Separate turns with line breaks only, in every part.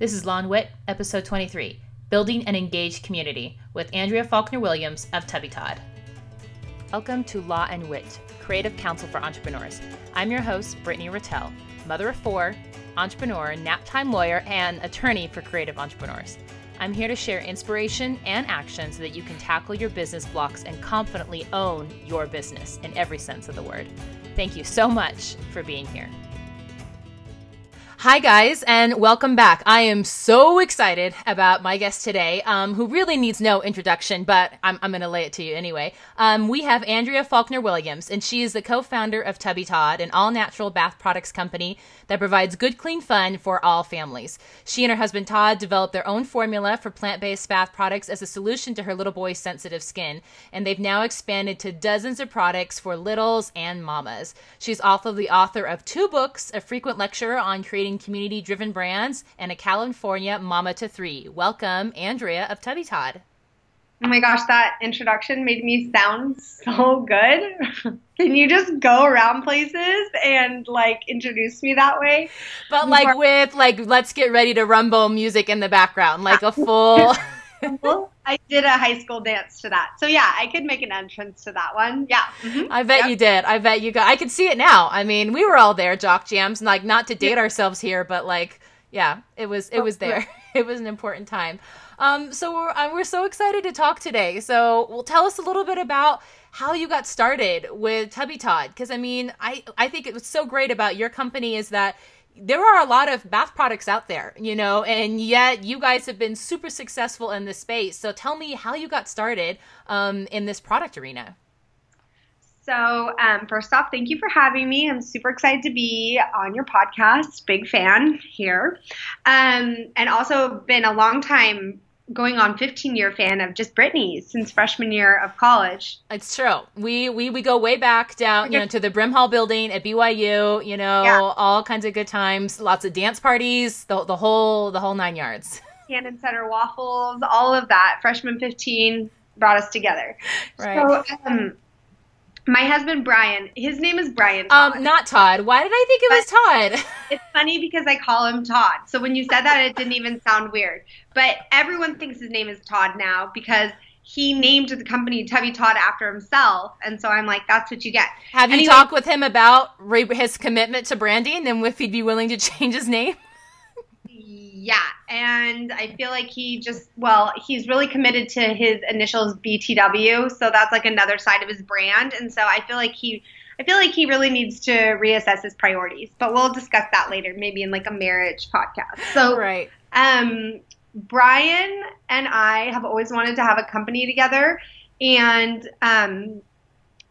This is Law and Wit, episode 23 Building an Engaged Community with Andrea Faulkner Williams of Tubby Todd. Welcome to Law and Wit, Creative Counsel for Entrepreneurs. I'm your host, Brittany Ratelle, mother of four, entrepreneur, nap time lawyer, and attorney for creative entrepreneurs. I'm here to share inspiration and action so that you can tackle your business blocks and confidently own your business in every sense of the word. Thank you so much for being here. Hi, guys, and welcome back. I am so excited about my guest today, um, who really needs no introduction, but I'm, I'm going to lay it to you anyway. Um, we have Andrea Faulkner Williams, and she is the co founder of Tubby Todd, an all natural bath products company that provides good, clean fun for all families. She and her husband Todd developed their own formula for plant based bath products as a solution to her little boy's sensitive skin, and they've now expanded to dozens of products for littles and mamas. She's also the author of two books, a frequent lecturer on creating community driven brands, and a California mama to three. Welcome, Andrea of Tubby Todd.
Oh my gosh, that introduction made me sound so good. Can you just go around places and like introduce me that way?
But like with like let's get ready to rumble music in the background, like a full
I did a high school dance to that. So yeah, I could make an entrance to that one. Yeah.
Mm-hmm. I bet yep. you did. I bet you got I could see it now. I mean, we were all there, jock jams, like not to date ourselves here, but like yeah, it was it was there. it was an important time. Um, so we're uh, we're so excited to talk today. So, well, tell us a little bit about how you got started with Tubby Todd, because I mean, I I think it was so great about your company is that there are a lot of bath products out there, you know, and yet you guys have been super successful in this space. So tell me how you got started um, in this product arena.
So, um, first off, thank you for having me. I'm super excited to be on your podcast. Big fan here. Um, and also been a long time going on 15 year fan of just Brittany's since freshman year of college.
It's true. We we we go way back down, you know, to the Brimhall building at BYU, you know, yeah. all kinds of good times, lots of dance parties, the the whole the whole 9 yards.
Cannon Center waffles, all of that. Freshman 15 brought us together.
Right.
So, um, my husband Brian, his name is Brian.
Todd. Um, not Todd. Why did I think it but was Todd?
it's funny because I call him Todd. So when you said that, it didn't even sound weird. But everyone thinks his name is Todd now because he named the company Tubby Todd after himself, and so I'm like, that's what you get.
Have you talked with him about his commitment to branding and if he'd be willing to change his name?
Yeah, and I feel like he just well, he's really committed to his initials BTW, so that's like another side of his brand, and so I feel like he I feel like he really needs to reassess his priorities. But we'll discuss that later, maybe in like a marriage podcast. So
right.
Um, Brian and I have always wanted to have a company together, and um,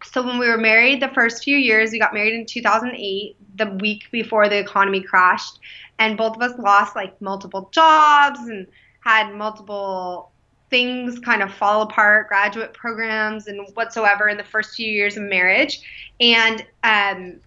so when we were married the first few years, we got married in 2008, the week before the economy crashed, and both of us lost like multiple jobs and had multiple things kind of fall apart, graduate programs and whatsoever in the first few years of marriage. And um,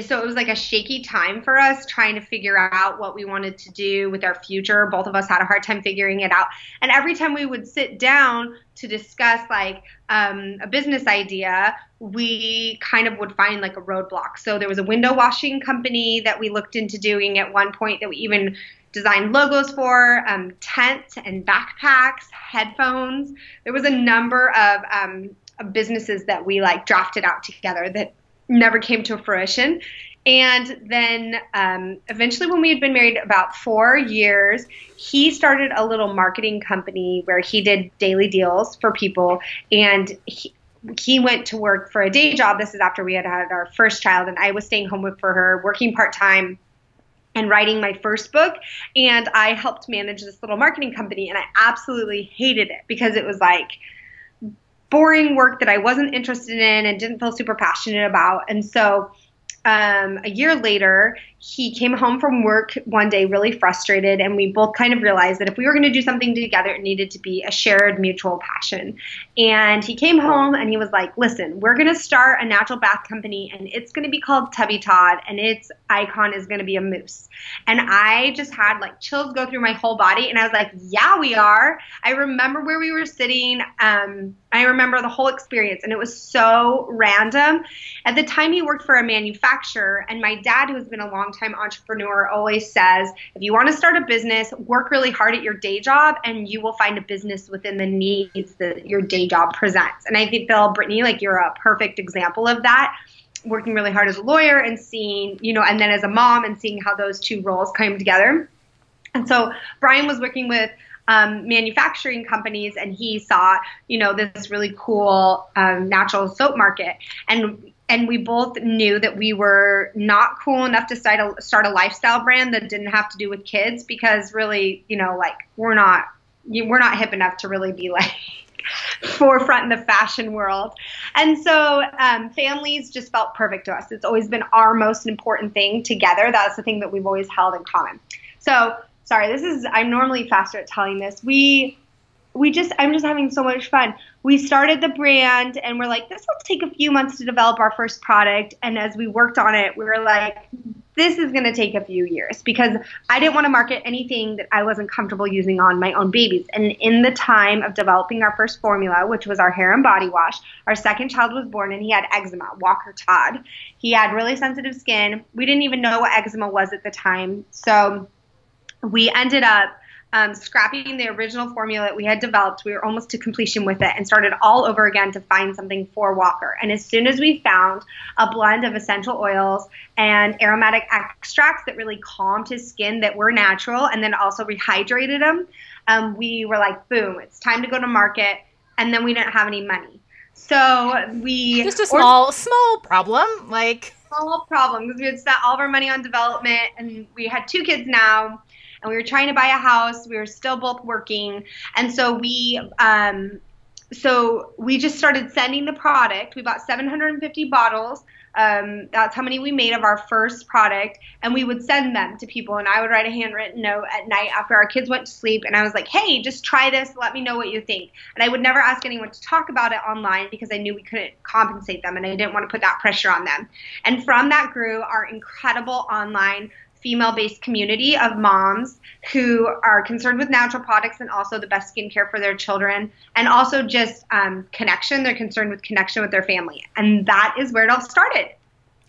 so it was like a shaky time for us trying to figure out what we wanted to do with our future. Both of us had a hard time figuring it out. And every time we would sit down to discuss like um, a business idea, we kind of would find like a roadblock. So there was a window washing company that we looked into doing at one point that we even designed logos for, um, tents and backpacks, headphones. There was a number of um, businesses that we like drafted out together that never came to fruition. And then um, eventually, when we had been married about four years, he started a little marketing company where he did daily deals for people. And he, he went to work for a day job. This is after we had had our first child, and I was staying home with for her, working part time and writing my first book. And I helped manage this little marketing company, and I absolutely hated it because it was like, boring work that I wasn't interested in and didn't feel super passionate about. And so um, a year later, he came home from work one day really frustrated, and we both kind of realized that if we were going to do something together, it needed to be a shared mutual passion. And he came home and he was like, Listen, we're going to start a natural bath company, and it's going to be called Tubby Todd, and its icon is going to be a moose. And I just had like chills go through my whole body, and I was like, Yeah, we are. I remember where we were sitting. Um, I remember the whole experience, and it was so random. At the time, he worked for a manufacturer, and my dad, who has been a long longtime entrepreneur, always says if you want to start a business, work really hard at your day job and you will find a business within the needs that your day job presents. And I think, Bill, Brittany, like you're a perfect example of that working really hard as a lawyer and seeing, you know, and then as a mom and seeing how those two roles came together. And so Brian was working with um, manufacturing companies and he saw, you know, this really cool um, natural soap market. And and we both knew that we were not cool enough to start a, start a lifestyle brand that didn't have to do with kids because really, you know, like we're not we're not hip enough to really be like forefront in the fashion world. And so um, families just felt perfect to us. It's always been our most important thing together. That's the thing that we've always held in common. So sorry, this is I'm normally faster at telling this. We we just I'm just having so much fun. We started the brand and we're like, this will take a few months to develop our first product. And as we worked on it, we were like, this is going to take a few years because I didn't want to market anything that I wasn't comfortable using on my own babies. And in the time of developing our first formula, which was our hair and body wash, our second child was born and he had eczema, Walker Todd. He had really sensitive skin. We didn't even know what eczema was at the time. So we ended up um, scrapping the original formula that we had developed. We were almost to completion with it and started all over again to find something for Walker. And as soon as we found a blend of essential oils and aromatic extracts that really calmed his skin that were natural and then also rehydrated him, um, we were like, boom, it's time to go to market. And then we didn't have any money. So we
just a small or- small problem, like
small problem because we had spent all of our money on development and we had two kids now and we were trying to buy a house. We were still both working, and so we um, so we just started sending the product. We bought 750 bottles. Um, that's how many we made of our first product, and we would send them to people. And I would write a handwritten note at night after our kids went to sleep, and I was like, "Hey, just try this. Let me know what you think." And I would never ask anyone to talk about it online because I knew we couldn't compensate them, and I didn't want to put that pressure on them. And from that grew our incredible online female based community of moms who are concerned with natural products and also the best skincare for their children, and also just um, connection. They're concerned with connection with their family. And that is where it all started.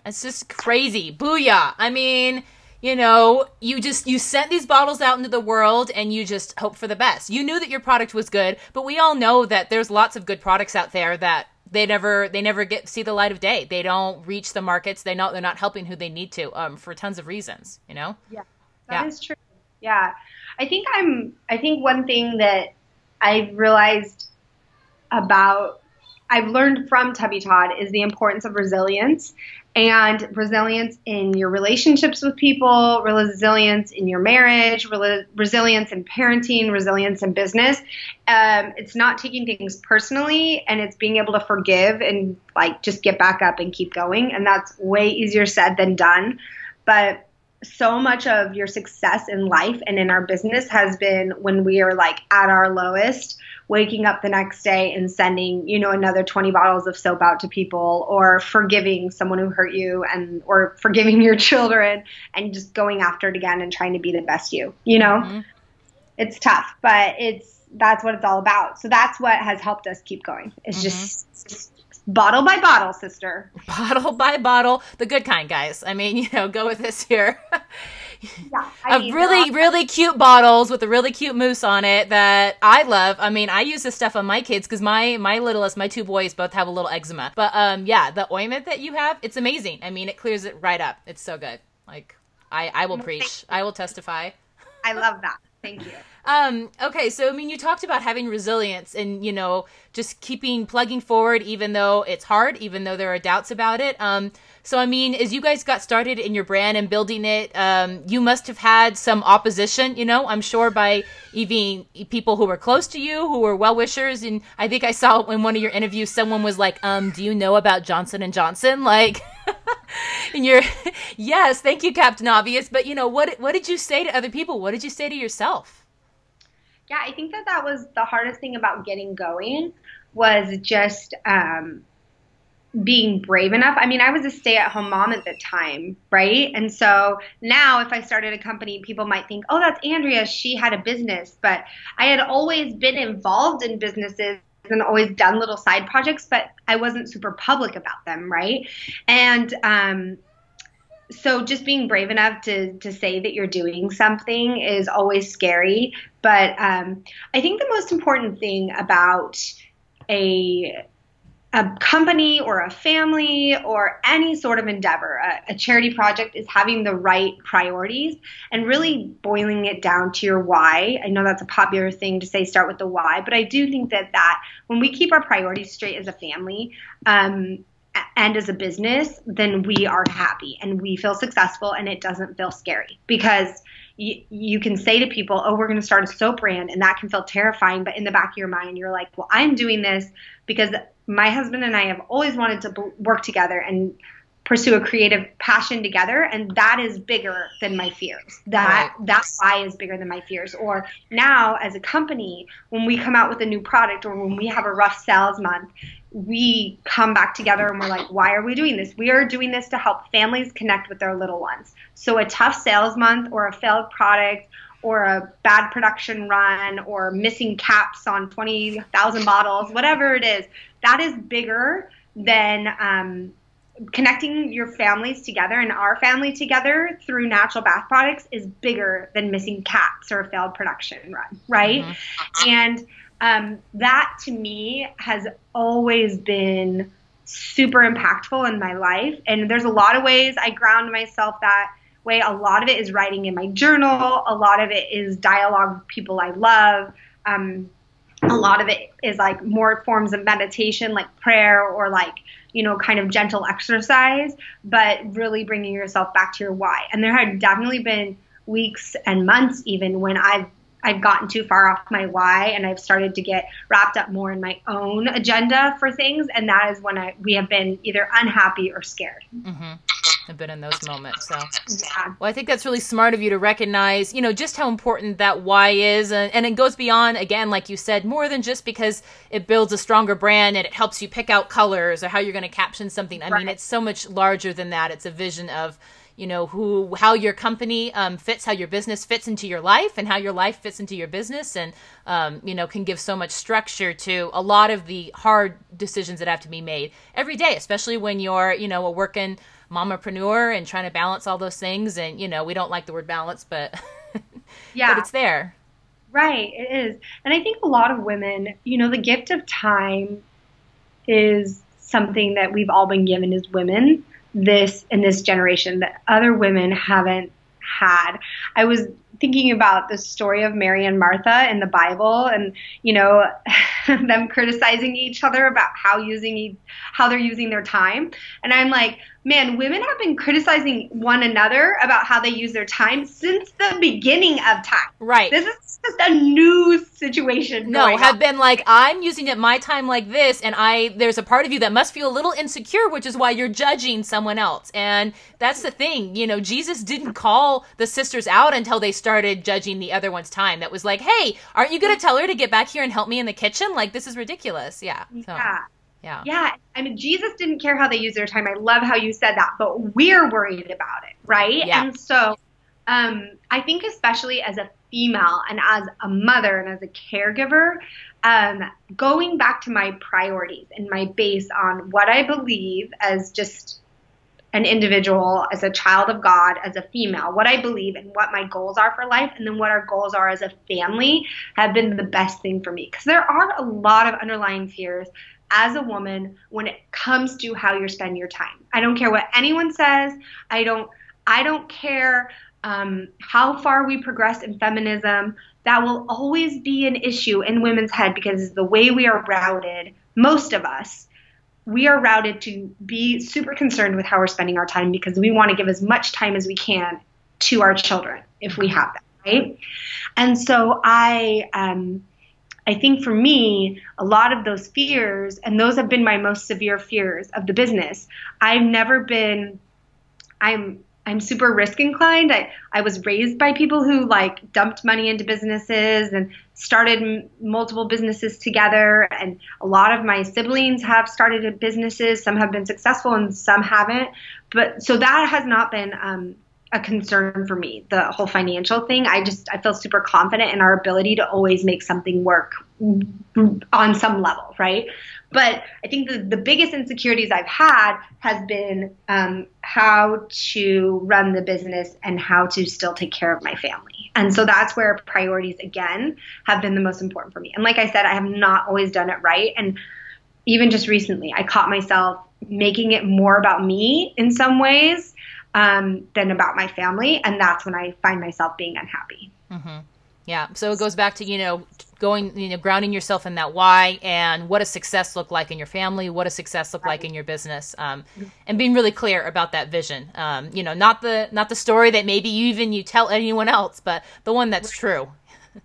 It's just crazy. Booyah. I mean, you know, you just you sent these bottles out into the world and you just hope for the best. You knew that your product was good, but we all know that there's lots of good products out there that they never they never get see the light of day. They don't reach the markets. They know they're not helping who they need to um, for tons of reasons. You know.
Yeah, that yeah. is true. Yeah, I think I'm. I think one thing that I've realized about I've learned from Tubby Todd is the importance of resilience and resilience in your relationships with people, resilience in your marriage, resilience in parenting, resilience in business. Um, it's not taking things personally and it's being able to forgive and like just get back up and keep going. And that's way easier said than done. But so much of your success in life and in our business has been when we are like at our lowest waking up the next day and sending you know another 20 bottles of soap out to people or forgiving someone who hurt you and or forgiving your children and just going after it again and trying to be the best you you know mm-hmm. it's tough but it's that's what it's all about so that's what has helped us keep going it's mm-hmm. just, just bottle by bottle, sister.
Bottle by bottle, the good kind, guys. I mean, you know, go with this here. yeah, I mean, really, really cute bottles with a really cute moose on it that I love. I mean, I use this stuff on my kids because my my littlest, my two boys, both have a little eczema. But um, yeah, the ointment that you have, it's amazing. I mean, it clears it right up. It's so good. Like, I I will preach. I will testify.
I love that. Thank you.
Um, okay, so I mean, you talked about having resilience and you know just keeping plugging forward, even though it's hard, even though there are doubts about it. Um, so I mean, as you guys got started in your brand and building it, um, you must have had some opposition. You know, I'm sure by even people who were close to you, who were well wishers. And I think I saw in one of your interviews, someone was like, "Um, do you know about Johnson and Johnson?" Like. and you're yes thank you captain obvious but you know what what did you say to other people what did you say to yourself
yeah, I think that that was the hardest thing about getting going was just um, being brave enough. I mean, I was a stay at home mom at the time, right? And so now if I started a company, people might think, oh, that's Andrea. She had a business. But I had always been involved in businesses and always done little side projects, but I wasn't super public about them, right? And, um, so just being brave enough to to say that you're doing something is always scary. But um, I think the most important thing about a a company or a family or any sort of endeavor, a, a, charity project is having the right priorities and really boiling it down to your why. I know that's a popular thing to say, start with the why, but I do think that that when we keep our priorities straight as a family, um, and as a business, then we are happy and we feel successful and it doesn't feel scary because you, you can say to people, oh, we're going to start a soap brand and that can feel terrifying. But in the back of your mind, you're like, well, I'm doing this because my husband and I have always wanted to work together and pursue a creative passion together and that is bigger than my fears that right. that why is bigger than my fears or now as a company when we come out with a new product or when we have a rough sales month we come back together and we're like why are we doing this we are doing this to help families connect with their little ones so a tough sales month or a failed product or a bad production run or missing caps on 20,000 bottles, whatever it is, that is bigger than um, connecting your families together and our family together through natural bath products is bigger than missing caps or a failed production run, right? Mm-hmm. And um, that to me has always been super impactful in my life. And there's a lot of ways I ground myself that way. A lot of it is writing in my journal. A lot of it is dialogue with people I love. Um, a lot of it is like more forms of meditation, like prayer or like, you know, kind of gentle exercise, but really bringing yourself back to your why. And there have definitely been weeks and months even when I've I've gotten too far off my why and I've started to get wrapped up more in my own agenda for things and that is when I we have been either unhappy or scared.
Mm-hmm. I've been in those moments. So, yeah. Well, I think that's really smart of you to recognize, you know, just how important that why is. And, and it goes beyond, again, like you said, more than just because it builds a stronger brand and it helps you pick out colors or how you're going to caption something. I right. mean, it's so much larger than that. It's a vision of, you know who how your company um, fits how your business fits into your life and how your life fits into your business and um, you know can give so much structure to a lot of the hard decisions that have to be made every day especially when you're you know a working mamapreneur and trying to balance all those things. And you know, we don't like the word balance, but yeah, but it's there.
Right, it is. And I think a lot of women, you know, the gift of time is something that we've all been given as women this in this generation that other women haven't had. I was thinking about the story of Mary and Martha in the Bible, and you know, them criticizing each other about how using how they're using their time, and I'm like, man, women have been criticizing one another about how they use their time since the beginning of time.
Right.
This is just a new situation.
No, have on. been like, I'm using it my time like this, and I there's a part of you that must feel a little insecure, which is why you're judging someone else. And that's the thing, you know, Jesus didn't call the sisters out until they started judging the other one's time. That was like, hey, aren't you gonna tell her to get back here and help me in the kitchen? Like this is ridiculous. Yeah.
So. Yeah. Yeah. Yeah. I mean, Jesus didn't care how they use their time. I love how you said that, but we're worried about it, right? Yeah. And so um, I think, especially as a female and as a mother and as a caregiver, um, going back to my priorities and my base on what I believe as just an individual, as a child of God, as a female, what I believe and what my goals are for life, and then what our goals are as a family have been the best thing for me. Because there are a lot of underlying fears as a woman when it comes to how you spend your time. I don't care what anyone says. I don't I don't care um, how far we progress in feminism. That will always be an issue in women's head because the way we are routed, most of us, we are routed to be super concerned with how we're spending our time because we want to give as much time as we can to our children if we have them, right? And so I um, I think for me, a lot of those fears, and those have been my most severe fears of the business. I've never been, I'm, I'm super risk inclined. I, I was raised by people who like dumped money into businesses and started m- multiple businesses together. And a lot of my siblings have started businesses. Some have been successful and some haven't. But so that has not been um, a concern for me the whole financial thing i just i feel super confident in our ability to always make something work on some level right But I think the, the biggest insecurities I've had has been um, how to run the business and how to still take care of my family. And so that's where priorities again have been the most important for me. And like I said, I have not always done it right. And even just recently, I caught myself making it more about me in some ways um, than about my family. And that's when I find myself being unhappy.
Mm-hmm. Yeah. So it goes back to, you know, going, you know, grounding yourself in that why and what a success look like in your family, what a success look like in your business, um, and being really clear about that vision. Um, you know, not the not the story that maybe you even you tell anyone else, but the one that's true.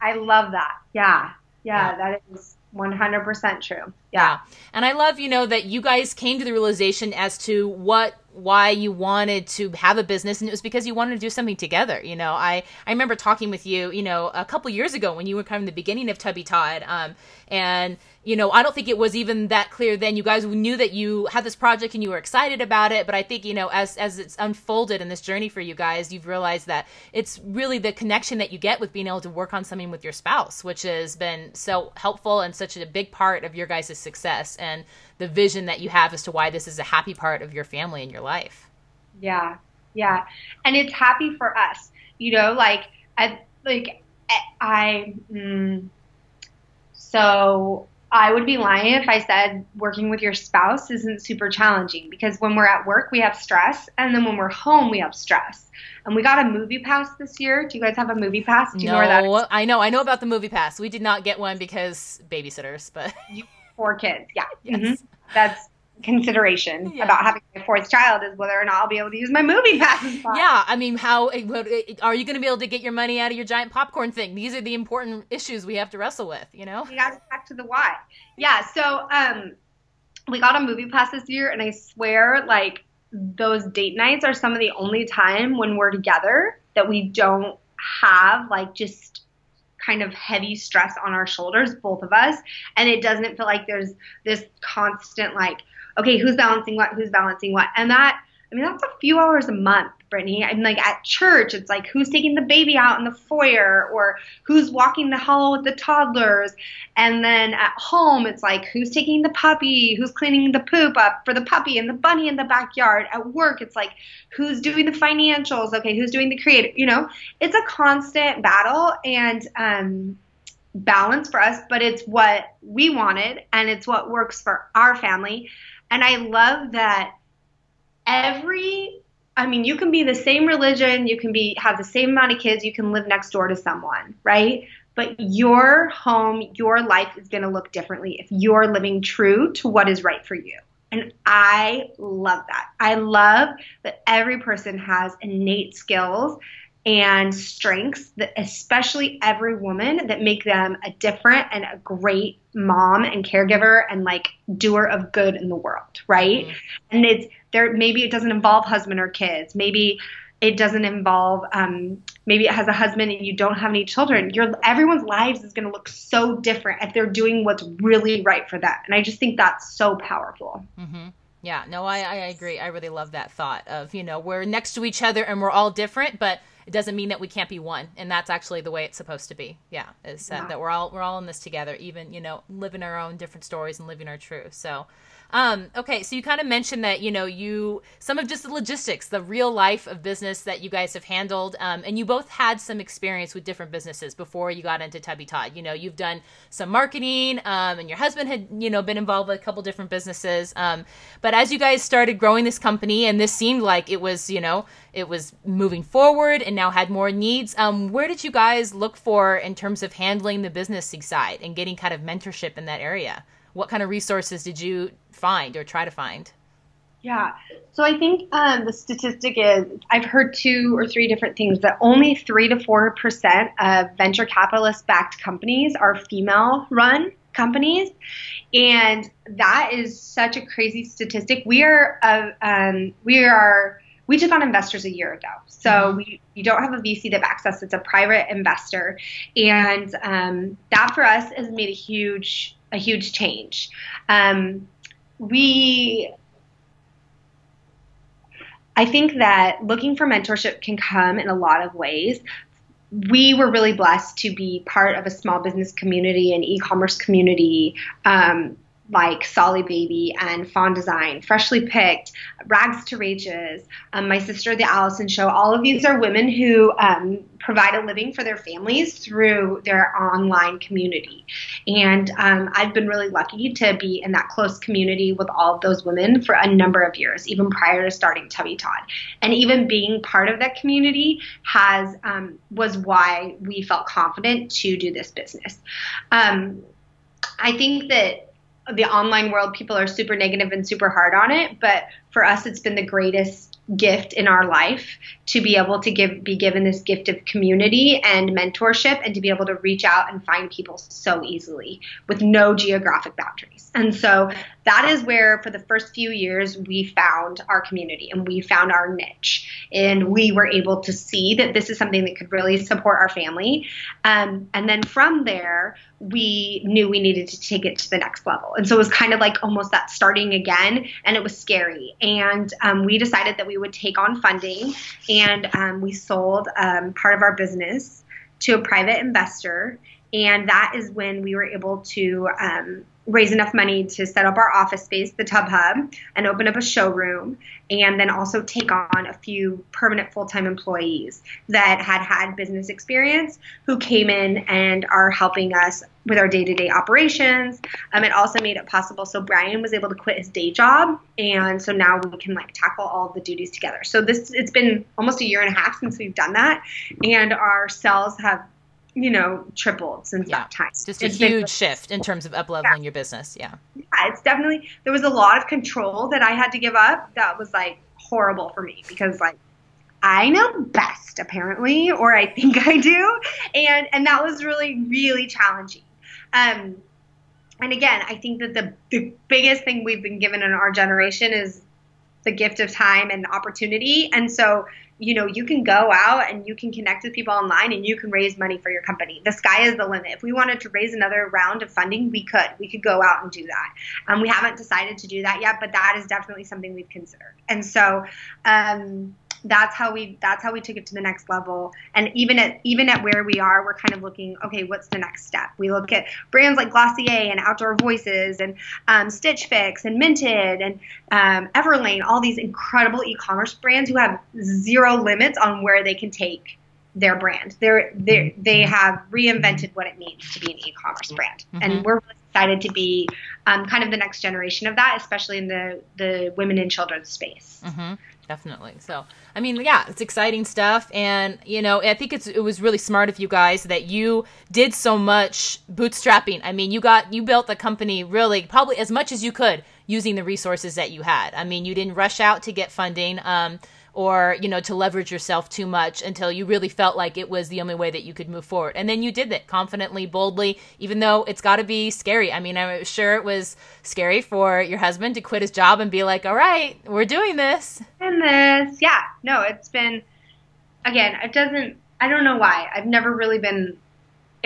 I love that. Yeah. Yeah. yeah. That is 100% true. Yeah.
yeah. And I love, you know, that you guys came to the realization as to what why you wanted to have a business and it was because you wanted to do something together you know? I i remember talking with you you know a couple years ago when you were kind of the beginning of tubby todd um, and you know i don't think it was even that clear then. You guys knew that you had this project and you were excited about it but i think you know as as it's unfolded in this journey for you guys you've realized that it's really the connection that you get with being able to work on something with your spouse which has been so helpful and such a big part of your guys' success. And the vision that you have as to why this is a happy part of your family and your life.
Yeah. Yeah. And it's happy for us. You know, like I like I mm, so I would be lying if I said working with your spouse isn't super challenging because when we're at work, we have stress, and then when we're home, we have stress. And we got a movie pass this year. Do you guys have a movie pass? Do you
no, know where that is? I know. I know about the movie pass. We did not get one because babysitters, but
four kids. Yeah. Yes. Mm-hmm. That's consideration yeah. about having my fourth child is whether or not I'll be able to use my movie pass.
Yeah, I mean, how eh, eh, are you going to be able to get your money out of your giant popcorn thing? These are the important issues we have to wrestle with. You know,
you got to back to the why. Yeah, so um, we got a movie pass this year, and I swear, like those date nights are some of the only time when we're together that we don't have like just kind of heavy stress on our shoulders, both of us. And it doesn't feel like there's this constant, like, okay, who's balancing what, who's balancing what. And that, I mean, that's a few hours a month Brittany. I'm like at church, it's like who's taking the baby out in the foyer or who's walking the hall with the toddlers. And then at home, it's like who's taking the puppy, who's cleaning the poop up for the puppy and the bunny in the backyard. At work, it's like who's doing the financials, okay, who's doing the creative, you know? It's a constant battle and um balance for us, but it's what we wanted and it's what works for our family. And I love that every I mean, you can be the same religion, you can be have the same amount of kids, you can live next door to someone, right? But your home, your life is going to look differently if you're living true to what is right for you. And I love that. I love that every person has innate skills and strengths that especially every woman that make them a different and a great mom and caregiver and like doer of good in the world right mm-hmm. and it's there maybe it doesn't involve husband or kids. Maybe it doesn't involve um, maybe it has a husband and you don't have any children. Your everyone's lives is going to look so different if they're doing what's really right for them. And i just think that's so powerful.
Mm-hmm. yeah no I, I agree. I really love that thought of you know we're next to each other and we're all different but it doesn't mean that we can't be one. And that's actually the way it's supposed to be. Yeah is uh, that we're all we're all in this together even you know living our own different stories and living our truth. So um, okay, so you kind of mentioned that you know you some of just the logistics, the real life of business that you guys have handled, um, and you both had some experience with different businesses before you got into Tubby Todd. You know, you've done some marketing, um, and your husband had you know been involved with a couple different businesses. Um, but as you guys started growing this company, and this seemed like it was you know it was moving forward and now had more needs. Um, where did you guys look for in terms of handling the business side and getting kind of mentorship in that area? What kind of resources did you find or try to find?
Yeah. So I think um, the statistic is I've heard two or three different things that only three to four percent of venture capitalist backed companies are female run companies, and that is such a crazy statistic. We are uh, um, we are we took on investors a year ago, so mm-hmm. we we don't have a VC that backs us. It's a private investor, and um, that for us has made a huge a huge change. Um, we I think that looking for mentorship can come in a lot of ways. We were really blessed to be part of a small business community and e-commerce community um, like Solly Baby and Fawn Design, Freshly Picked, Rags to Raches, um, my sister, The Allison Show. All of these are women who um, provide a living for their families through their online community. And um, I've been really lucky to be in that close community with all of those women for a number of years, even prior to starting Tubby Todd. And even being part of that community has um, was why we felt confident to do this business. Um, I think that the online world, people are super negative and super hard on it. But for us, it's been the greatest gift in our life to be able to give be given this gift of community and mentorship and to be able to reach out and find people so easily with no geographic boundaries. And so that is where for the first few years we found our community and we found our niche and we were able to see that this is something that could really support our family. Um, and then from there, we knew we needed to take it to the next level. And so it was kind of like almost that starting again, and it was scary. And um, we decided that we would take on funding, and um, we sold um, part of our business to a private investor. And that is when we were able to um, raise enough money to set up our office space, the Tub Hub, and open up a showroom, and then also take on a few permanent full time employees that had had business experience who came in and are helping us with our day to day operations. Um, it also made it possible. So Brian was able to quit his day job, and so now we can like tackle all the duties together. So this it's been almost a year and a half since we've done that, and our sales have you know, tripled since
yeah.
that time.
Just a it's huge been, shift in terms of up leveling yeah. your business. Yeah.
Yeah, it's definitely there was a lot of control that I had to give up. That was like horrible for me because like I know best apparently, or I think I do, and and that was really really challenging. Um, and again, I think that the the biggest thing we've been given in our generation is the gift of time and opportunity, and so you know, you can go out and you can connect with people online and you can raise money for your company. The sky is the limit. If we wanted to raise another round of funding, we could. We could go out and do that. Um, we haven't decided to do that yet, but that is definitely something we've considered. And so, um, that's how we that's how we took it to the next level. And even at even at where we are we're kind of looking okay what's the next step? We look at brands like glossier and outdoor voices and um, stitch fix and minted and um, everlane all these incredible e-commerce brands who have zero limits on where they can take their brand. They're, they they mm-hmm. have reinvented what it means to be an e-commerce brand. Mm-hmm. and we're really excited to be um, kind of the next generation of that especially in the the women and children's space.
Mm-hmm definitely. So, I mean, yeah, it's exciting stuff, and you know, I think it's it was really smart of you guys that you did so much bootstrapping. I mean, you got you built the company really probably as much as you could using the resources that you had. I mean, you didn't rush out to get funding. Um, or you know to leverage yourself too much until you really felt like it was the only way that you could move forward. And then you did it confidently boldly even though it's got to be scary. I mean i'm sure it was scary for your husband to quit his job and be like all right we're doing this.
And this yeah. No it's been again it doesn't i don't know why. I've never really been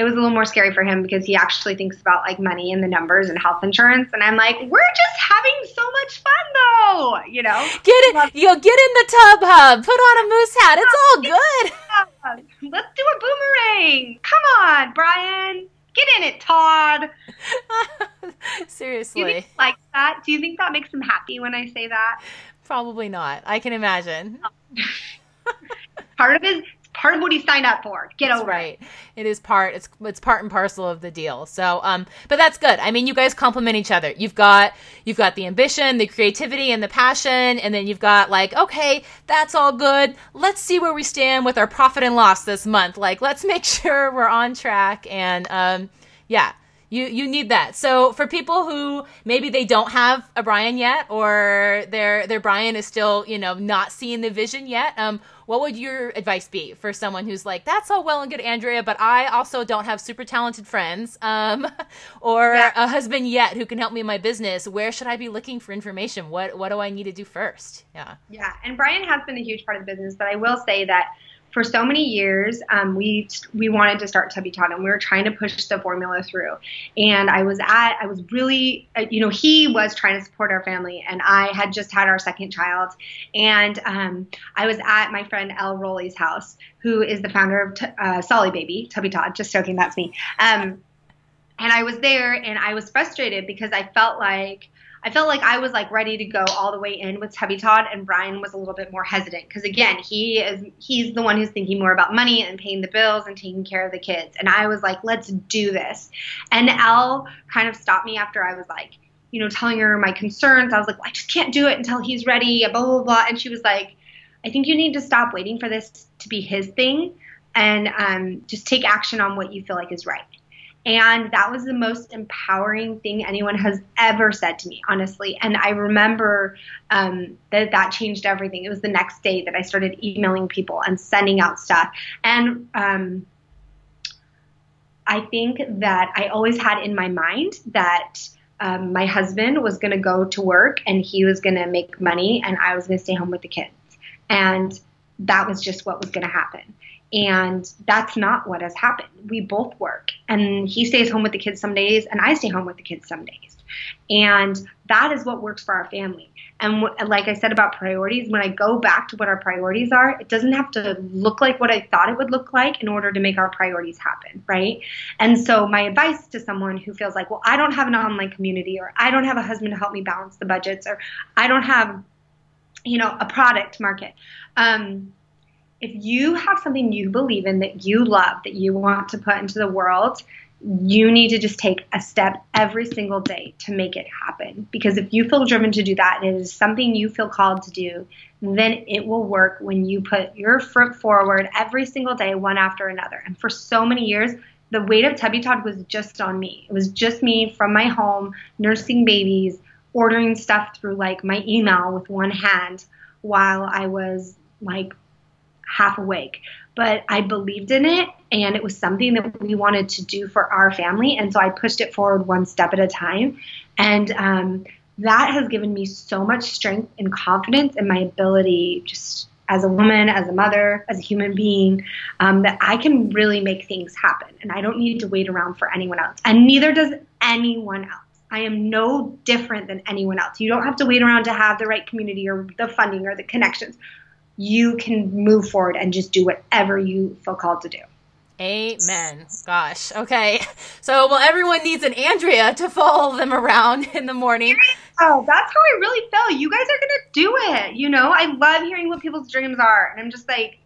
it was a little more scary for him because he actually thinks about like money and the numbers and health insurance. And i'm like we're just having so much fun though you know?
Get it you'll get in the tub hub. Put on a moose hat. It's all
good. let's do a boomerang. Come on brian. Get in it todd.
Seriously.
You like that? Do you think that makes him happy when i say that?
Probably not. I can imagine.
Part of his part of what he signed up for. Get
that's
over
right. it. It is part. It's it's part and parcel of the deal. So, um, but that's good. I mean, you guys complement each other. You've got you've got the ambition, the creativity, and the passion, and then you've got like, okay, that's all good. Let's see where we stand with our profit and loss this month. Like, let's make sure we're on track. And um, yeah, you you need that. So for people who maybe they don't have a Brian yet, or their their Brian is still you know not seeing the vision yet, um, what would your advice be for someone who's like, that's all well and good, Andrea, but I also don't have super talented friends um, or yeah. a husband yet who can help me in my business? Where should I be looking for information? What what do I need to do first? Yeah.
Yeah, and Brian has been a huge part of the business, but I will say that for so many years, um, we we wanted to start Tubby Todd, and we were trying to push the formula through. And I was at, I was really, uh, you know, he was trying to support our family, and I had just had our second child, and um, I was at my friend Elle Rowley's house, who is the founder of T- uh, Solly Baby, Tubby Todd. Just joking, that's me. Um, and I was there and I was frustrated because I felt like I felt like I was like ready to go all the way in with Tubby Todd, and Brian was a little bit more hesitant because again, he is he's the one who's thinking more about money and paying the bills and taking care of the kids, and I was like, let's do this. And Elle kind of stopped me after I was like, you know, telling her my concerns. I was like, well, I just can't do it until he's ready, blah blah blah, and she was like, I think you need to stop waiting for this to be his thing, and um, just take action on what you feel like is right. And that was the most empowering thing anyone has ever said to me, honestly. And I remember um, that that changed everything. It was the next day that I started emailing people and sending out stuff. And um, I think that I always had in my mind that um, my husband was going to go to work and he was going to make money and I was going to stay home with the kids. And that was just what was going to happen. And that's not what has happened. We both work, and he stays home with the kids some days, and I stay home with the kids some days. And that is what works for our family. And w- like I said about priorities, when I go back to what our priorities are, it doesn't have to look like what I thought it would look like in order to make our priorities happen, right? And so, my advice to someone who feels like, well, I don't have an online community, or I don't have a husband to help me balance the budgets, or I don't have, you know, a product market. Um, if you have something you believe in that you love, that you want to put into the world, you need to just take a step every single day to make it happen. Because if you feel driven to do that and it is something you feel called to do, then it will work when you put your foot forward every single day, one after another. And for so many years, the weight of Tubby Todd was just on me. It was just me from my home, nursing babies, ordering stuff through like my email with one hand while I was like half awake. But I believed in it and it was something that we wanted to do for our family. And so I pushed it forward one step at a time. And um, that has given me so much strength and confidence in my ability, just as a woman, as a mother, as a human being, um, that I can really make things happen. And I don't need to wait around for anyone else. And neither does anyone else. I am no different than anyone else. You don't have to wait around to have the right community or the funding or the connections you can move forward and just do whatever you feel called to do.
Amen. Gosh. Okay. So, well, everyone needs an Andrea to follow them around in the morning.
Oh, that's how I really feel. You guys are going to do it. You know, I love hearing what people's dreams are. And I'm just like,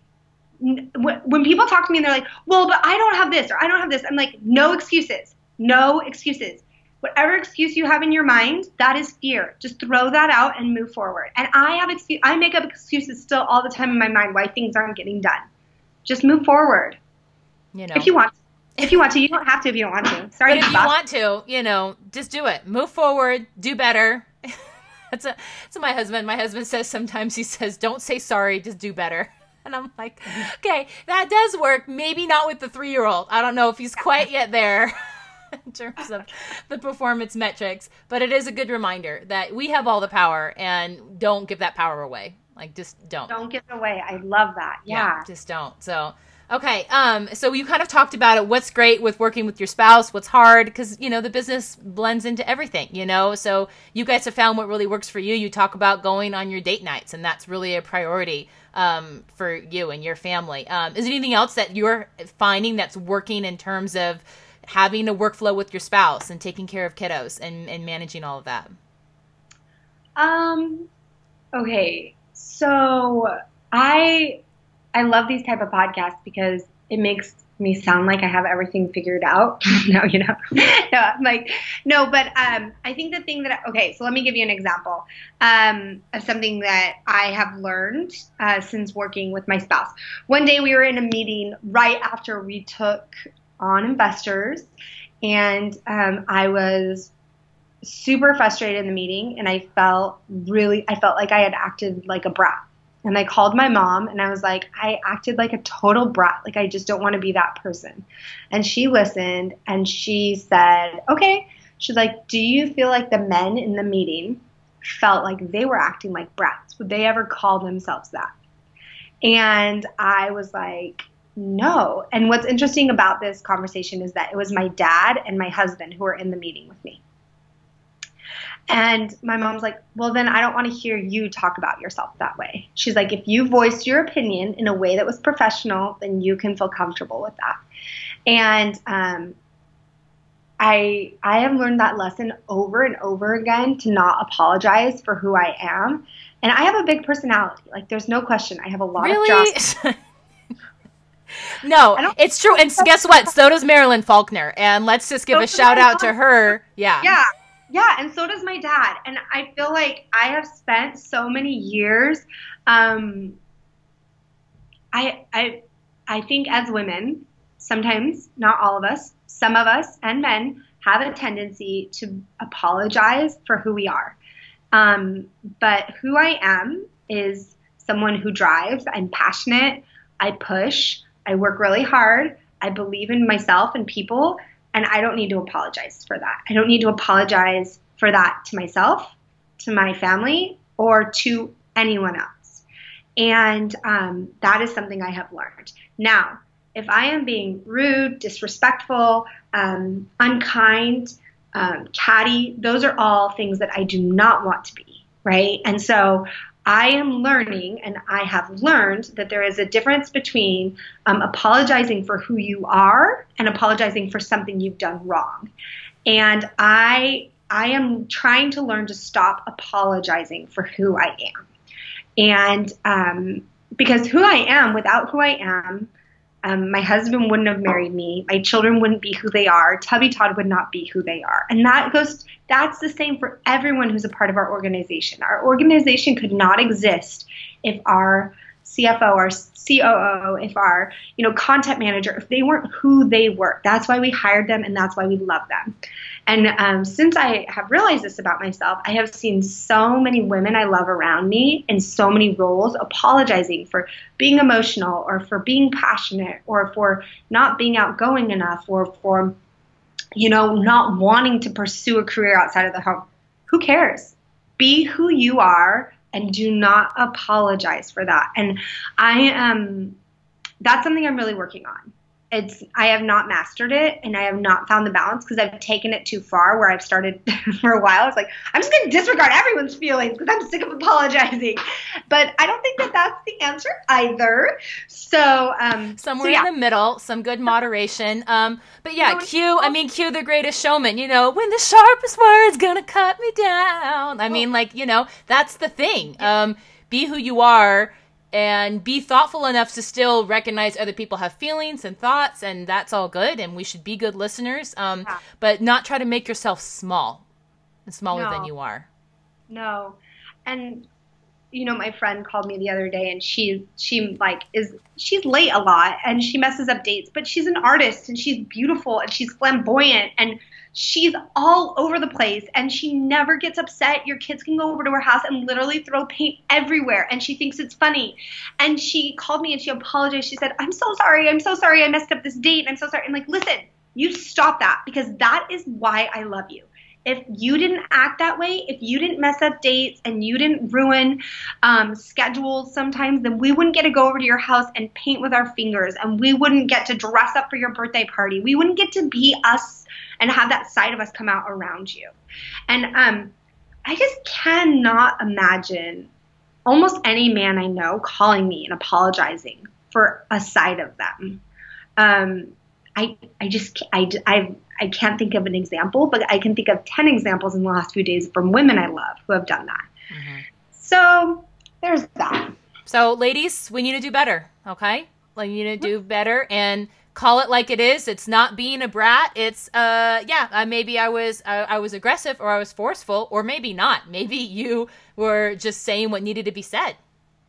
when people talk to me and they're like, well, but I don't have this or I don't have this, I'm like, no excuses. No excuses whatever excuse you have in your mind, that is fear. Just throw that out and move forward. And I have excuse I make up excuses still all the time in my mind why things aren't getting done. Just move forward. You know. If you want if you want to, you don't have to if you don't want to. Sorry.
But if you want to, you know, just do it. Move forward, do better. that's a that's my husband. My husband says sometimes he says, Don't say sorry, just do better. And I'm like, okay, that does work. Maybe not with the three year old. I don't know if he's quite yet there. in terms of the performance metrics, but it is a good reminder that we have all the power and don't give that power away. Like just don't.
Don't give it away. I love that. Yeah. yeah
just don't. So Okay. Um, so you kind of talked about it. What's great with working with your spouse? What's hard? Because you know the business blends into everything. You know, so you guys have found what really works for you. You talk about going on your date nights, and that's really a priority um, for you and your family. Um, is there anything else that you're finding that's working in terms of having a workflow with your spouse and taking care of kiddos and, and managing all of that?
Um, okay. So I I love these type of podcasts because it makes me sound like I have everything figured out. no, you know, no, I'm like, no, but um, I think the thing that, okay, so let me give you an example um, of something that I have learned uh, since working with my spouse. One day we were in a meeting right after we took on investors, and um, I was super frustrated in the meeting, and I felt really, I felt like I had acted like a brat. And I called my mom and I was like, I acted like a total brat. Like, I just don't want to be that person. And she listened and she said, Okay. She's like, Do you feel like the men in the meeting felt like they were acting like brats? Would they ever call themselves that? And I was like, no. And what's interesting about this conversation is that it was my dad and my husband who were in the meeting with me. And my mom's like, Well, then I don't want to hear you talk about yourself that way. She's like, If you voiced your opinion in a way that was professional, then you can feel comfortable with that. And um, I I have learned that lesson over and over again to not apologize for who I am. And I have a big personality. Like there's no question. I have a lot really? of jobs.
no, it's true. And guess what? So does Marilyn Faulkner. And let's just give so a shout out to her. Yeah.
Yeah. Yeah, and so does my dad. And I feel like I have spent so many years um I I I think as women, sometimes, not all of us, some of us and men have a tendency to apologize for who we are. Um, but who I am is someone who drives. I'm passionate. I push. I work really hard. I believe in myself and people, and I don't need to apologize for that. I don't need to apologize for that to myself, to my family, or to anyone else. And um, that is something I have learned. Now, if I am being rude, disrespectful, um, unkind, um, catty, those are all things that I do not want to be, right? And so I am learning, and I have learned that there is a difference between um, apologizing for who you are and apologizing for something you've done wrong. And I I am trying to learn to stop apologizing for who I am, and um, because who I am without who I am um, my husband wouldn't have married me. My children wouldn't be who they are. Tubby Todd would not be who they are. And that goes, that's the same for everyone who's a part of our organization. Our organization could not exist if our CFO, our COO, if our, you know, content manager, if they weren't who they were. That's why we hired them and that's why we love them. And um, since I have realized this about myself, I have seen so many women I love around me in so many roles apologizing for being emotional or for being passionate or for not being outgoing enough or for, you know, not wanting to pursue a career outside of the home. Who cares? Be who you are and do not apologize for that. And I am, um, that's something I'm really working on it's I have not mastered it and I have not found the balance because I've taken it too far where I've started for a while. It's like I'm just going to disregard everyone's feelings because I'm sick of apologizing. But I don't think that that's the answer either. So um,
somewhere
so yeah.
in the middle, some good moderation. Um, but yeah, Q. I mean, Q, the greatest showman. You know, when the sharpest word's gonna cut me down. I mean, like you know, that's the thing. Um, be who you are and be thoughtful enough to still recognize other people have feelings and thoughts and that's all good and we should be good listeners um, yeah. but not try to make yourself small and smaller no. than you are
no and you know my friend called me the other day and she she like is she's late a lot and she messes up dates but she's an artist and she's beautiful and she's flamboyant and she's all over the place and she never gets upset. Your kids can go over to her house and literally throw paint everywhere and she thinks it's funny. And she called me and she apologized. She said, I'm so sorry. I'm so sorry. I messed up this date. I'm so sorry. I'm like, listen, you stop that because that is why I love you. If you didn't act that way, if you didn't mess up dates and you didn't ruin um, schedules sometimes, then we wouldn't get to go over to your house and paint with our fingers and we wouldn't get to dress up for your birthday party. We wouldn't get to be us and have that side of us come out around you. And um, I just cannot imagine almost any man I know calling me and apologizing for a side of them. Um, I, I just I, I, I can't think of an example, but I can think of 10 examples in the last few days from women I love who have done that. Mm-hmm. So there's that.
So, ladies, we need to do better, okay? We need to do better and call it like it is. It's not being a brat. It's uh yeah, uh, maybe I was uh, I was aggressive or I was forceful or maybe not. Maybe you were just saying what needed to be said.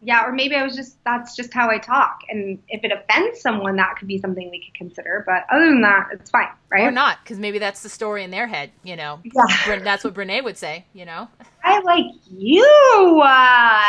Yeah, or maybe I was just that's just how I talk. And if it offends someone, that could be something we could consider. But other than that, it's fine, right?
Or not, because maybe that's the story in their head. You know, yeah. that's what Brene would say. You know,
I like you. Uh...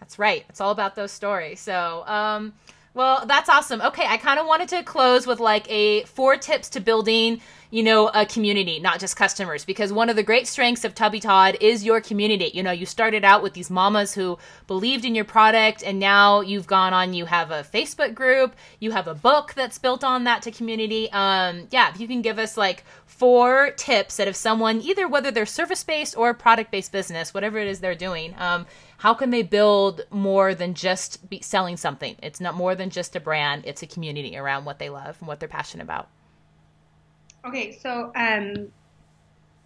That's right. It's all about those stories. So, um, well, that's awesome. Okay, I kind of wanted to close with like a four tips to building, you know, a community, not just customers, because one of the great strengths of Tubby Todd is your community. You know, you started out with these mamas who believed in your product, and now you've gone on. You have a Facebook group, you have a book that's built on that to community. Um, yeah, if you can give us like four tips that if someone, either whether they're service based or product based business, whatever it is they're doing, um, how can they build more than just selling something? It's not more than just a brand, it's a community around what they love and what they're passionate about.
Okay, so um,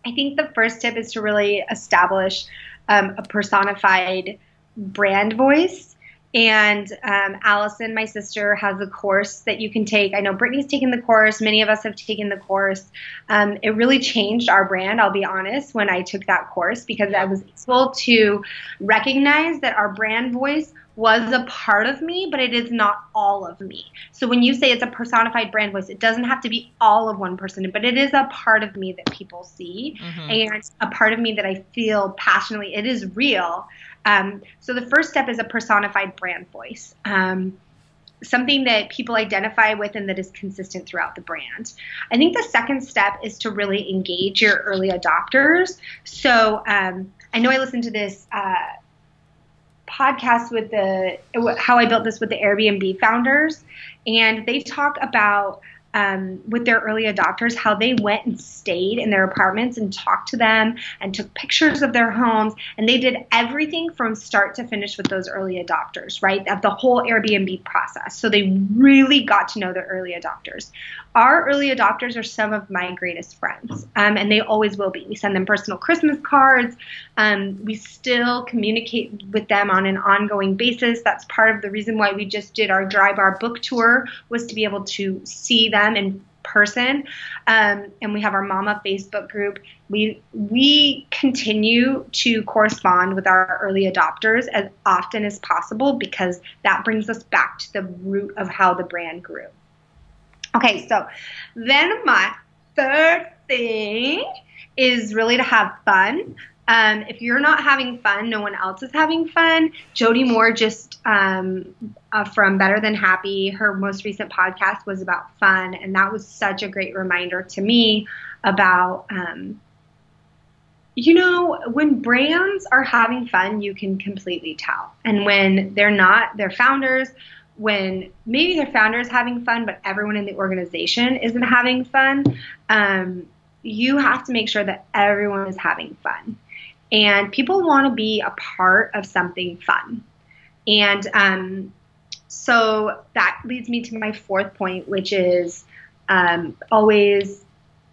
I think the first tip is to really establish um, a personified brand voice. And um, Allison, my sister, has a course that you can take. I know Brittany's taken the course. Many of us have taken the course. Um, it really changed our brand, I'll be honest, when I took that course because I was able to recognize that our brand voice was a part of me, but it is not all of me. So when you say it's a personified brand voice, it doesn't have to be all of one person, but it is a part of me that people see mm-hmm. and a part of me that I feel passionately. It is real. Um, so the first step is a personified brand voice. Um, something that people identify with and that is consistent throughout the brand. I think the second step is to really engage your early adopters. So um, I know I listened to this uh, podcast with the how I built this with the Airbnb founders, and they talk about um, with their early adopters how they went and stayed in their apartments and talked to them and took pictures of their homes. And they did everything from start to finish with those early adopters right? Of the whole airbnb process. So they really got to know the early adopters. Our early adopters are some of my greatest friends um, and they always will be. We send them personal christmas cards. Um, we still communicate with them on an ongoing basis. That's part of the reason why we just did our Drybar book tour was to be able to see them them in person. Um, and we have our Mama Facebook group. We we continue to correspond with our early adopters as often as possible because that brings us back to the root of how the brand grew. Okay, so then my third thing is really to have fun. Um, if you're not having fun, no one else is having fun. Jody Moore just um, uh, from Better Than Happy, her most recent podcast was about fun, and that was such a great reminder to me about. Um, you know, when brands are having fun, you can completely tell. And when they're not, their founders, when maybe their founders having fun, but everyone in the organization isn't having fun, um, you have to make sure that everyone is having fun and people want to be a part of something fun. And um, so that leads me to my fourth point, which is um, always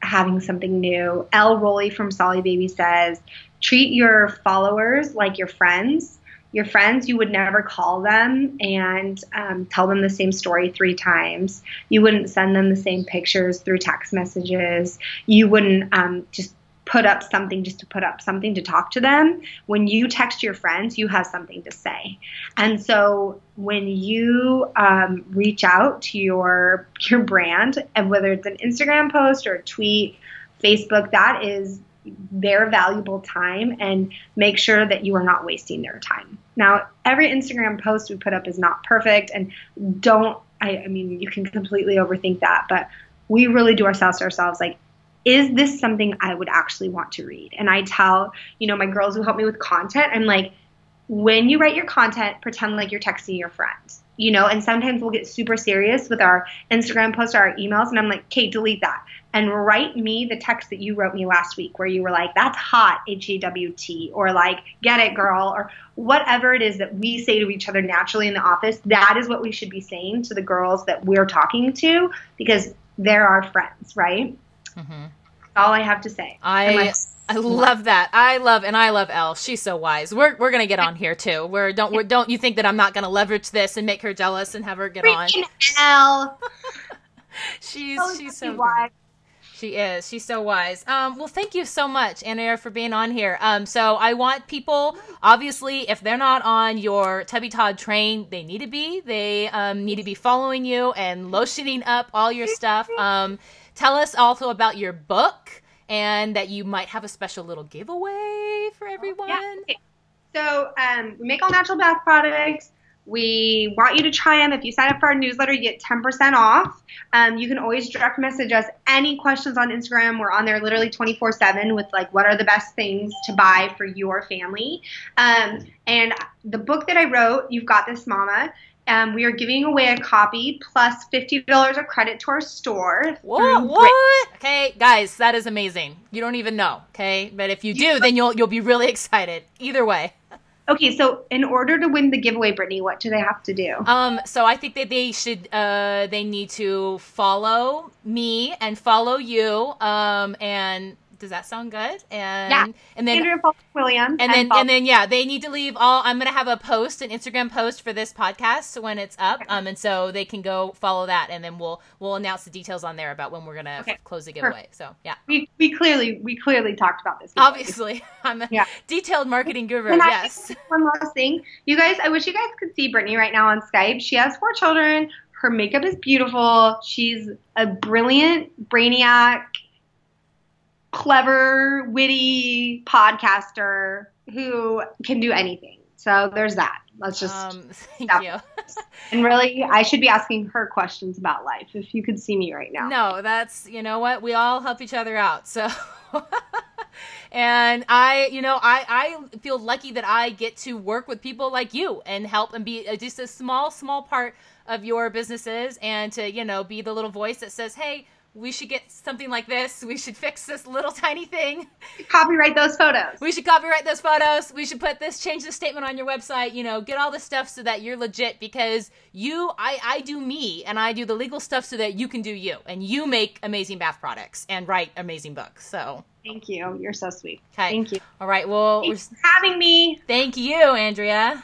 having something new. Elle Rowley from Solly Baby says, treat your followers like your friends. Your friends, you would never call them and um, tell them the same story three times. You wouldn't send them the same pictures through text messages. You wouldn't um, just put up something just to put up something to talk to them. When you text your friends, you have something to say. And so when you um, reach out to your your brand, and whether it's an Instagram post or a tweet, Facebook, that is their valuable time and make sure that you are not wasting their time. Now, every Instagram post we put up is not perfect and don't I, I mean you can completely overthink that, but we really do ourselves to ourselves like is this something I would actually want to read? And I tell, you know, my girls who help me with content, I'm like, when you write your content, pretend like you're texting your friends, you know, and sometimes we'll get super serious with our Instagram posts or our emails, and I'm like, okay, delete that and write me the text that you wrote me last week where you were like, that's hot, H A W T, or like, get it, girl, or whatever it is that we say to each other naturally in the office. That is what we should be saying to the girls that we're talking to because they're our friends, right? Mm-hmm. All I have to say.
I. I love that. I love and I love Elle. She's so wise. We're we're gonna get on here too. We're don't we're, don't you think that I'm not gonna leverage this and make her jealous and have her get
Freaking on? Elle.
she's she's so wise. She is. She's so wise. Um, well, thank you so much, Anna, for being on here. Um, so I want people, obviously, if they're not on your Tubby Todd train, they need to be. They um, need to be following you and lotioning up all your stuff. Tell us also about your book and that you might have a special little giveaway for everyone. Yeah.
So um, we make all natural bath products. We want you to try them. If you sign up for our newsletter, you get 10% off. Um, you can always direct message us any questions on Instagram. We're on there literally 24 7 with like what are the best things to buy for your family. Um, and the book that I wrote, You've Got This Mama, um, we are giving away a copy plus fifty dollars of credit to our store.
What? What? Okay, guys, that is amazing. You don't even know. Okay, but if you do, then you'll you'll be really excited. Either way.
Okay, so in order to win the giveaway, Brittany, what do they have to do?
Um, so I think that they should uh they need to follow me and follow you. Um and does that sound good? And
Yeah.
and then
Andrea Falk Williams.
and then and then yeah, they need to leave all. I'm gonna have a post, an Instagram post for this podcast when it's up. Um, and so they can go follow that, and then we'll we'll announce the details on there about when we're gonna
Okay.
close the giveaway. So yeah,
we, we clearly we clearly talked about this. giveaway.
obviously I'm a
Yeah.
detailed marketing guru. Yes.
one last thing? You guys, I wish you guys could see Brittany right now on Skype. She has four children. Her makeup is beautiful. She's a brilliant brainiac, clever, witty podcaster who can do anything. So there's that. Let's just
Um, thank
stop.
you.
and really, I should be asking her questions about life. If you could see me right now.
No, that's you know what we all help each other out. So, and I, you know, I I feel lucky that I get to work with people like you and help and be uh, just a small small part of your businesses and to you know be the little voice that says, hey. We should get something like this. We should fix this little tiny thing.
Copyright those photos.
We should copyright those photos. We should put this, change the statement on your website. You know, get all the stuff so that you're legit because you, I, I do me and I do the legal stuff so that you can do you and you make amazing bath products and write amazing books. So,
Thank you. You're so sweet.
okay.
Thank you.
All right. Well, we're,
Thanks for having me.
thank you, Andrea.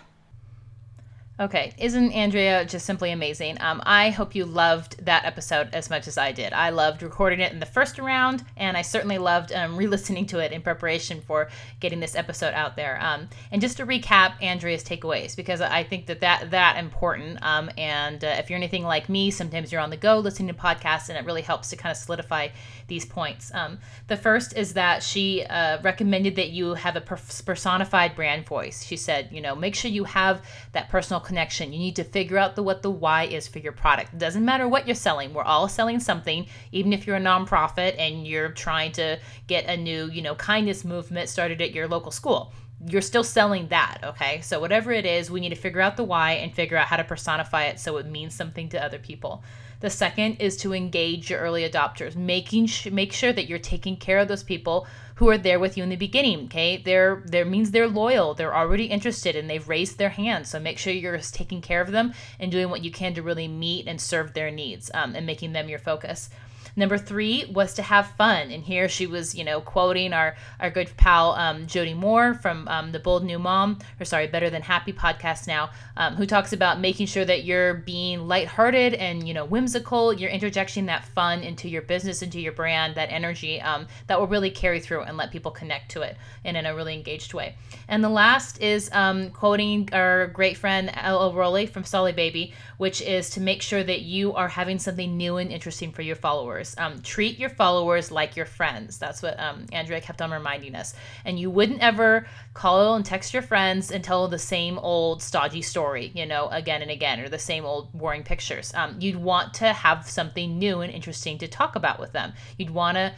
Okay, isn't Andrea just simply amazing? Um, I hope you loved that episode as much as I did. I loved recording it in the first round, and I certainly loved um, re-listening to it in preparation for getting this episode out there. Um, and just to recap Andrea's takeaways, because I think that that that important. Um, and uh, if you're anything like me, sometimes you're on the go listening to podcasts, and it really helps to kind of solidify these points. Um, the first is that she uh, recommended that you have a personified brand voice. She said, you know, make sure you have that personal connection. You need to figure out the what the why is for your product. It doesn't matter what you're selling. We're all selling something, even if you're a nonprofit and you're trying to get a new, you know, kindness movement started at your local school you're still selling that, okay? So whatever it is, we need to figure out the why and figure out how to personify it so it means something to other people. The second is to engage your early adopters, making sh- make sure that you're taking care of those people who are there with you in the beginning. Okay, they're there means they're loyal, they're already interested, and they've raised their hand. So make sure you're taking care of them and doing what you can to really meet and serve their needs, um, and making them your focus. Number three was to have fun. And here she was, you know, quoting our, our good pal um, Jody Moore from um, the Bold New Mom, or sorry, Better Than Happy podcast now, um, who talks about making sure that you're being lighthearted and, you know, whimsical. You're interjecting that fun into your business, into your brand, that energy um, that will really carry through and let people connect to it and in a really engaged way. And the last is um, quoting our great friend L.O. Rowley from Solly Baby, which is to make sure that you are having something new and interesting for your followers. Um, treat your followers like your friends. That's what um, Andrea kept on reminding us. And you wouldn't ever call and text your friends and tell the same old stodgy story, you know, again and again, or the same old boring pictures. Um, you'd want to have something new and interesting to talk about with them. You'd want to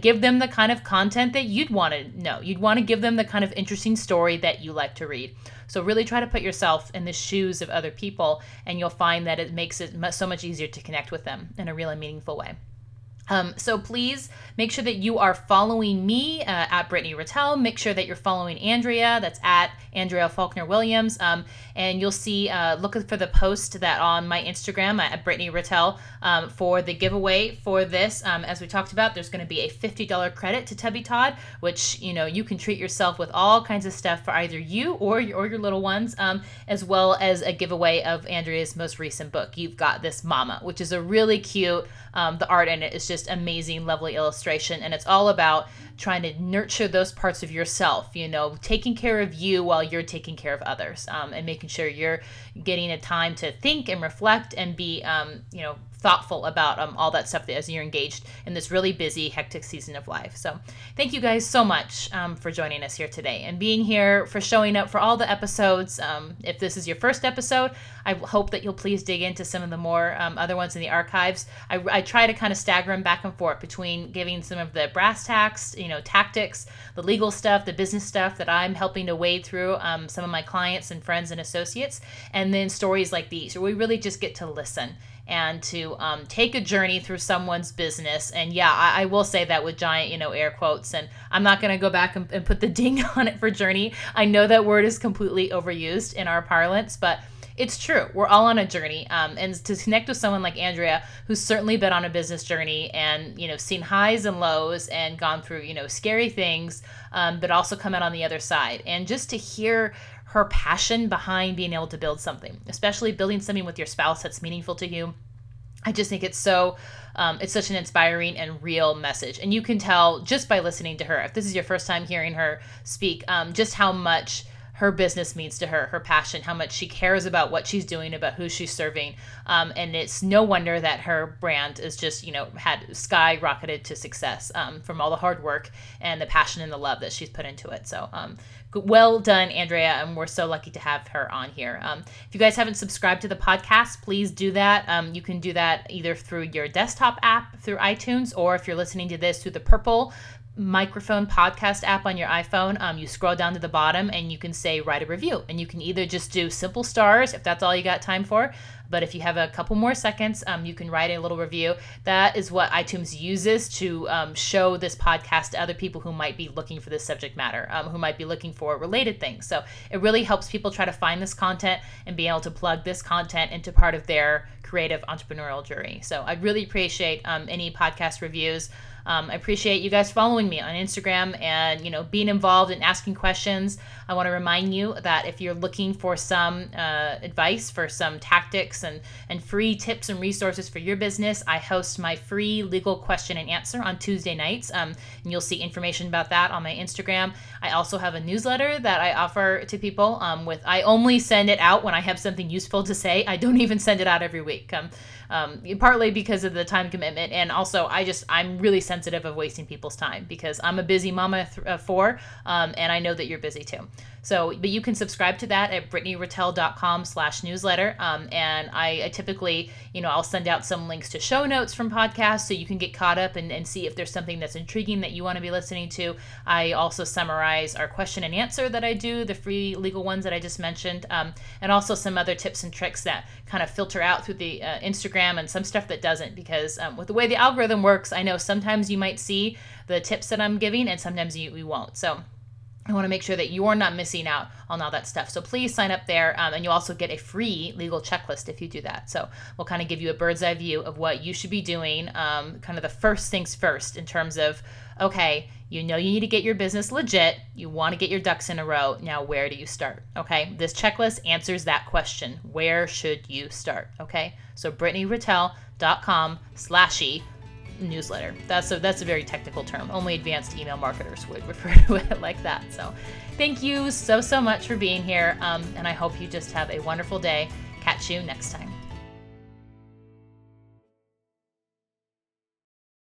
give them the kind of content that you'd want to know. You'd want to give them the kind of interesting story that you like to read. So really try to put yourself in the shoes of other people, and you'll find that it makes it so much easier to connect with them in a really meaningful way. Um, so please make sure that you are following me uh, at Brittany Ratelle. Make sure that you're following Andrea. That's at Andrea Faulkner Williams. Um, and you'll see, uh, look for the post that on my Instagram at Brittany Ratelle um, for the giveaway for this. Um, as we talked about, there's going to be a $50 credit to Tubby Todd, which, you know, you can treat yourself with all kinds of stuff for either you or your, or your little ones, um, as well as a giveaway of Andrea's most recent book, You've Got This Mama, which is a really cute, um, the art in it is just amazing, lovely illustration. And it's all about trying to nurture those parts of yourself, you know, taking care of you while you're taking care of others um, and making sure you're getting a time to think and reflect and be, um, you know, thoughtful about um, all that stuff as you're engaged in this really busy, hectic season of life. So, thank you guys so much um, for joining us here today and being here, for showing up for all the episodes. Um, if this is your first episode, I hope that you'll please dig into some of the more um, other ones in the archives. I, I try to kind of stagger them back and forth between giving some of the brass tacks, you know, tactics, the legal stuff, the business stuff that I'm helping to wade through um, some of my clients and friends and associates, and then stories like these where we really just get to listen and to um, take a journey through someone's business. And yeah, I, I, will say that with giant, you know, air quotes. And I'm not going to go back and, and put the ding on it for journey. I know that word is completely overused in our parlance, but it's true. We're all on a journey. Um, and to connect with someone like Andrea, who's certainly been on a business journey and, you know, seen highs and lows and gone through, you know, scary things, um, but also come out on the other side. And just to hear her passion behind being able to build something, especially building something with your spouse that's meaningful to you. I just think it's so um, it's such an inspiring and real message and you can tell just by listening to her if this is your first time hearing her speak um, just how much her business means to her, her passion, how much she cares about what she's doing, about who she's serving. Um, and it's no wonder that her brand is just, you know, had skyrocketed to success um, from all the hard work and the passion and the love that she's put into it. So, um, well done, Andrea. And we're so lucky to have her on here. Um, if you guys haven't subscribed to the podcast, please do that. Um, you can do that either through your desktop app through iTunes, or if you're listening to this through the purple microphone podcast app on your iPhone, um, you scroll down to the bottom and you can say write a review. And you can either just do simple stars if that's all you got time for. But if you have a couple more seconds, um, you can write a little review. That is what iTunes uses to um, show this podcast to other people who might be looking for this subject matter, um, who might be looking for related things. So it really helps people try to find this content and be able to plug this content into part of their creative entrepreneurial journey. So I'd really appreciate um, any podcast reviews. Um, I appreciate you guys following me on Instagram and you know being involved and asking questions. I want to remind you that if you're looking for some uh, advice for some tactics and and free tips and resources for your business, I host my free legal question and answer on Tuesday nights, um, and you'll see information about that on my Instagram. I also have a newsletter that I offer to people. Um, with I only send it out when I have something useful to say. I don't even send it out every week. Um, um, partly because of the time commitment and also i just i'm really sensitive of wasting people's time because i'm a busy mama th- uh, four um, and i know that you're busy too so, but you can subscribe to that at brittanyratelle.com slash newsletter. Um, and I, I, typically, you know, I'll send out some links to show notes from podcasts so you can get caught up and, and see if there's something that's intriguing that you want to be listening to. I also summarize our question and answer that I do, the free legal ones that I just mentioned, um, and also some other tips and tricks that kind of filter out through the uh, Instagram and some stuff that doesn't because um, with the way the algorithm works, I know sometimes you might see the tips that I'm giving and sometimes you, you won't. So, I want to make sure that you're not missing out on all that stuff. So please sign up there, um, and you also get a free legal checklist if you do that. So we'll kind of give you a bird's eye view of what you should be doing, um, kind of the first things first in terms of, okay, you know you need to get your business legit. You want to get your ducks in a row. Now, where do you start? Okay, this checklist answers that question. Where should you start? Okay, so BrittanyRatelle.com slashy newsletter. That's a that's a very technical term. Only advanced email marketers would refer to it like that. So, thank you so so much for being here, um, and I hope you just have a wonderful day. Catch you next time.